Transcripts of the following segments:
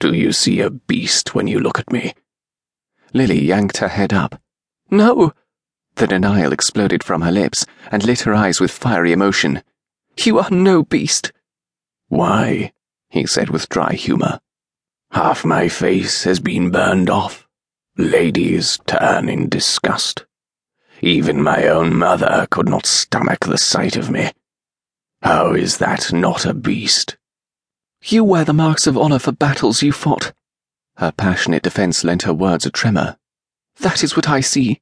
Do you see a beast when you look at me? Lily yanked her head up. No! The denial exploded from her lips and lit her eyes with fiery emotion. You are no beast. Why? he said with dry humour. Half my face has been burned off. Ladies turn in disgust. Even my own mother could not stomach the sight of me. How is that not a beast? You wear the marks of honour for battles you fought. Her passionate defence lent her words a tremor. That is what I see.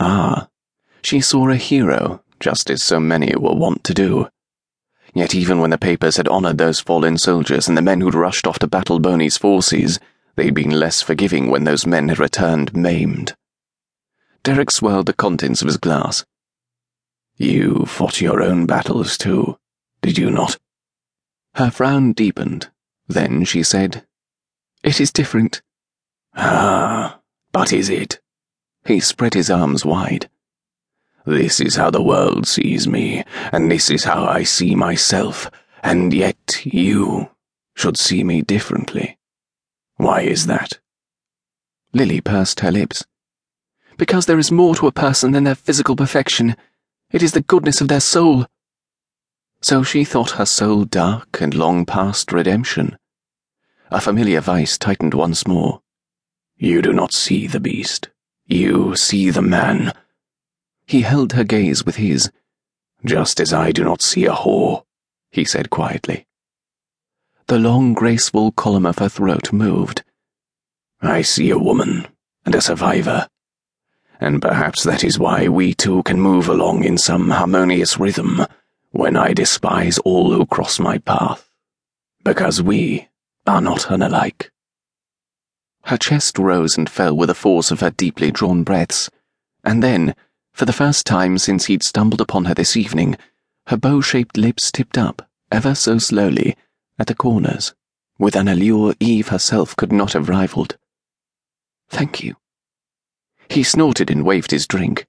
Ah, she saw a hero, just as so many were wont to do. Yet even when the papers had honoured those fallen soldiers and the men who'd rushed off to battle Boney's forces, they'd been less forgiving when those men had returned maimed. Derek swirled the contents of his glass. You fought your own battles too, did you not? Her frown deepened. Then she said, It is different. Ah, but is it? He spread his arms wide. This is how the world sees me, and this is how I see myself, and yet you should see me differently. Why is that? Lily pursed her lips. Because there is more to a person than their physical perfection. It is the goodness of their soul. So she thought her soul dark and long past redemption. A familiar vice tightened once more. You do not see the beast. You see the man. He held her gaze with his. Just as I do not see a whore, he said quietly. The long, graceful column of her throat moved. I see a woman and a survivor. And perhaps that is why we two can move along in some harmonious rhythm when I despise all who cross my path. Because we are not unalike. Her chest rose and fell with the force of her deeply drawn breaths, and then, for the first time since he'd stumbled upon her this evening, her bow shaped lips tipped up, ever so slowly, at the corners, with an allure Eve herself could not have rivaled. Thank you. He snorted and waved his drink.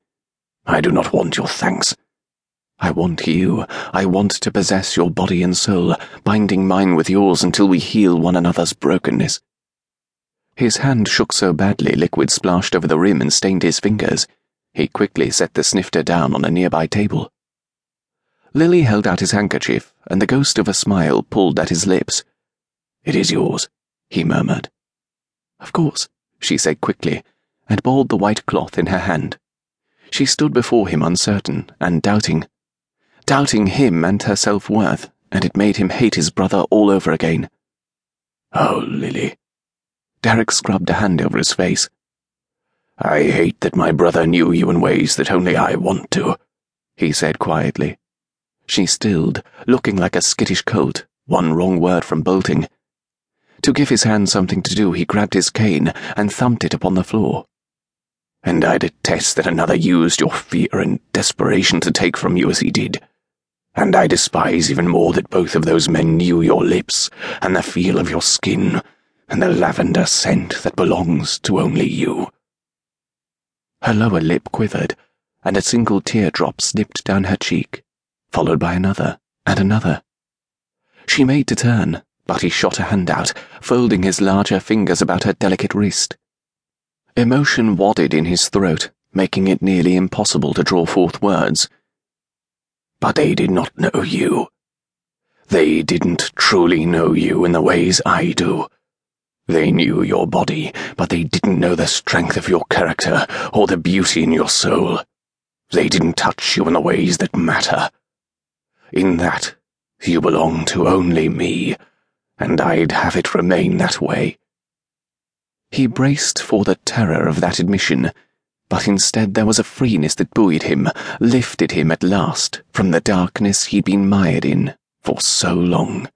I do not want your thanks. I want you. I want to possess your body and soul, binding mine with yours until we heal one another's brokenness. His hand shook so badly liquid splashed over the rim and stained his fingers. He quickly set the snifter down on a nearby table. Lily held out his handkerchief, and the ghost of a smile pulled at his lips. It is yours, he murmured. Of course, she said quickly, and balled the white cloth in her hand. She stood before him uncertain and doubting. Doubting him and her self worth, and it made him hate his brother all over again. Oh, Lily. Derek scrubbed a hand over his face. I hate that my brother knew you in ways that only I want to, he said quietly. She stilled, looking like a skittish colt, one wrong word from bolting. To give his hand something to do, he grabbed his cane and thumped it upon the floor. And I detest that another used your fear and desperation to take from you as he did. And I despise even more that both of those men knew your lips and the feel of your skin and the lavender scent that belongs to only you. Her lower lip quivered, and a single teardrop slipped down her cheek, followed by another and another. She made to turn, but he shot a hand out, folding his larger fingers about her delicate wrist. Emotion wadded in his throat, making it nearly impossible to draw forth words. But they did not know you. They didn't truly know you in the ways I do. They knew your body, but they didn't know the strength of your character or the beauty in your soul. They didn't touch you in the ways that matter. In that, you belong to only me, and I'd have it remain that way. He braced for the terror of that admission, but instead there was a freeness that buoyed him, lifted him at last from the darkness he'd been mired in for so long.